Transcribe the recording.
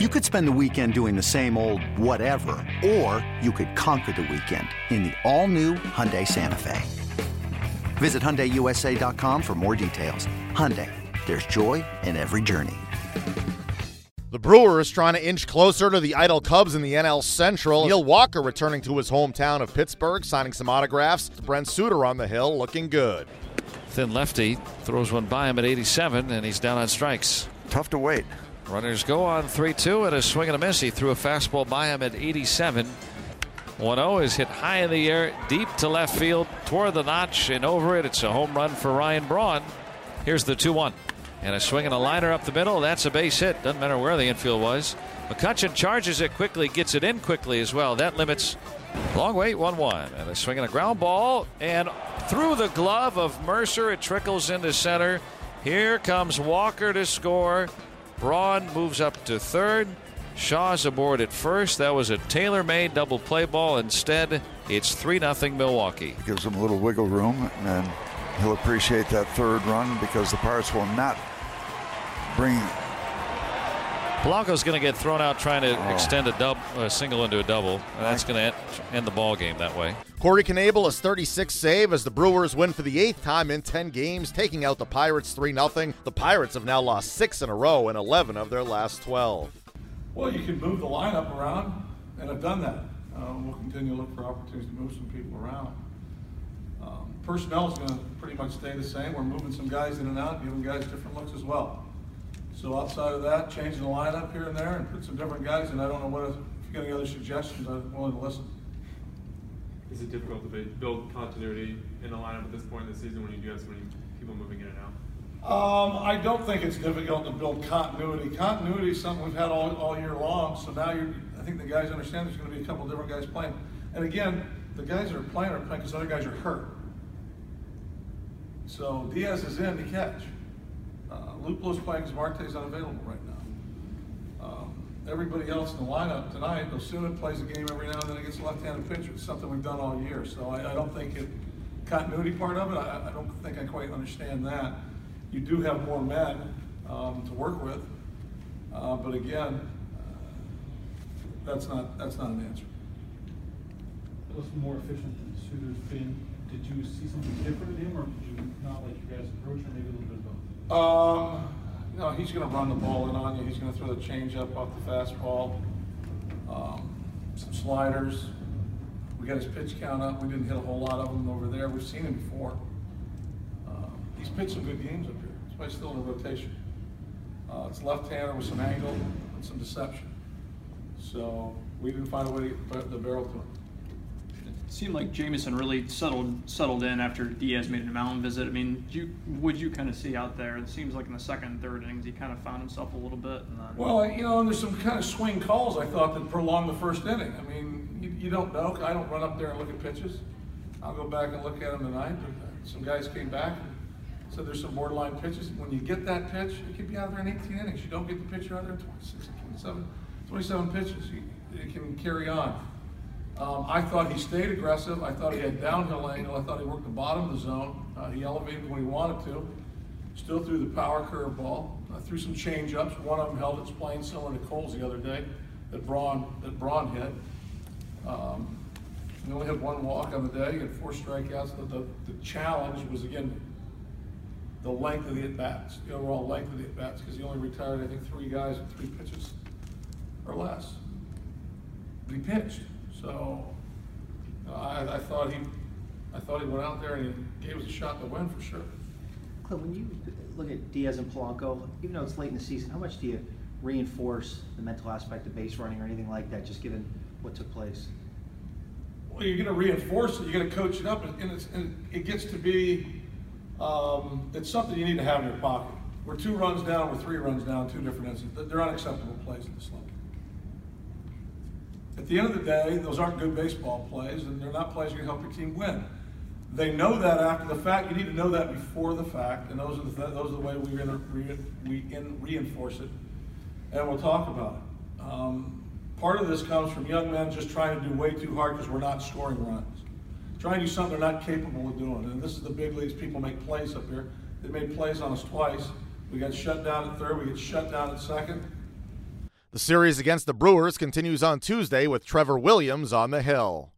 You could spend the weekend doing the same old whatever, or you could conquer the weekend in the all-new Hyundai Santa Fe. Visit HyundaiUSA.com for more details. Hyundai, there's joy in every journey. The Brewers trying to inch closer to the idle Cubs in the NL Central. Neil Walker returning to his hometown of Pittsburgh, signing some autographs. Brent Suter on the hill, looking good. Thin lefty throws one by him at 87, and he's down on strikes. Tough to wait. Runners go on 3 2 and a swing and a miss. He threw a fastball by him at 87. 1 0 is hit high in the air, deep to left field, toward the notch and over it. It's a home run for Ryan Braun. Here's the 2 1. And a swing and a liner up the middle. That's a base hit. Doesn't matter where the infield was. McCutchen charges it quickly, gets it in quickly as well. That limits long wait 1 1. And a swing and a ground ball. And through the glove of Mercer, it trickles into center. Here comes Walker to score. Braun moves up to third. Shaw's aboard at first. That was a tailor made double play ball. Instead, it's 3 0 Milwaukee. Gives him a little wiggle room, and he'll appreciate that third run because the Pirates will not bring. Polanco's going to get thrown out trying to oh. extend a dub, a single into a double. And that's going to end the ball game that way. Corey Knebel is 36 save as the Brewers win for the eighth time in 10 games, taking out the Pirates 3 0. The Pirates have now lost six in a row in 11 of their last 12. Well, you can move the lineup around, and I've done that. Um, we'll continue to look for opportunities to move some people around. Um, personnel is going to pretty much stay the same. We're moving some guys in and out, giving guys different looks as well. So outside of that, changing the lineup here and there and put some different guys in. I don't know what, if you got any other suggestions, I'm willing to listen. Is it difficult to build continuity in the lineup at this point in the season when you do have so many people moving in and out? Um, I don't think it's difficult to build continuity. Continuity is something we've had all, all year long. So now you're, I think the guys understand there's going to be a couple different guys playing. And again, the guys that are playing are playing because other guys are hurt. So Diaz is in to catch. Uh, Luplow's playing because Marte's unavailable right now. Um, everybody else in the lineup tonight, Osuna plays a game every now and then against a left-handed pitcher. It's something we've done all year. So I, I don't think it, continuity part of it, I, I, don't think I quite understand that. You do have more men um, to work with, uh, but again, uh, that's not that's not an answer. It was more efficient than Suter's been. Did you see something different in him, or did you not like your guys' approach, or maybe a little bit of both? Um, no, he's going to run the ball in on you. He's going to throw the changeup off the fastball, um, some sliders. We got his pitch count up. We didn't hit a whole lot of them over there. We've seen him before. Um, he's pitched some good games up here. That's why he's still in the rotation. Uh, it's left-hander with some angle and some deception. So we didn't find a way to get the barrel to him seemed like Jameson really settled settled in after Diaz made a mountain visit. I mean, you would you kind of see out there? It seems like in the second third innings, he kind of found himself a little bit. Then... Well, you know, and there's some kind of swing calls I thought that prolonged the first inning. I mean, you, you don't know. I don't run up there and look at pitches. I'll go back and look at them tonight. Uh, some guys came back and said there's some borderline pitches. When you get that pitch, it could be out there in 18 innings. You don't get the pitcher out there in 26, 27, 27 pitches. It can carry on. Um, I thought he stayed aggressive. I thought he had downhill angle. I thought he worked the bottom of the zone. Uh, he elevated when he wanted to. Still threw the power curve ball. Uh, threw some change ups. One of them held its plane similar to Cole's the other day that Braun, that Braun hit. Um, he only had one walk on the day. He had four strikeouts. The, the, the challenge was, again, the length of the at bats, the overall length of the at bats, because he only retired, I think, three guys with three pitches or less. But he pitched. So I, I thought he, I thought he went out there and he gave us a shot to win for sure. Clint, when you look at Diaz and Polanco, even though it's late in the season, how much do you reinforce the mental aspect of base running or anything like that, just given what took place? Well, you're going to reinforce it. You're going to coach it up, and, and it gets to be um, it's something you need to have in your pocket. We're two runs down, we're three runs down, two different incidents. They're unacceptable plays in this league. At the end of the day, those aren't good baseball plays, and they're not plays that help your team win. They know that after the fact. You need to know that before the fact, and those are the those are the way we re, we in, reinforce it, and we'll talk about it. Um, part of this comes from young men just trying to do way too hard because we're not scoring runs, trying to do something they're not capable of doing. And this is the big leagues. People make plays up here. They made plays on us twice. We got shut down at third. We get shut down at second. The series against the Brewers continues on Tuesday with Trevor Williams on the hill.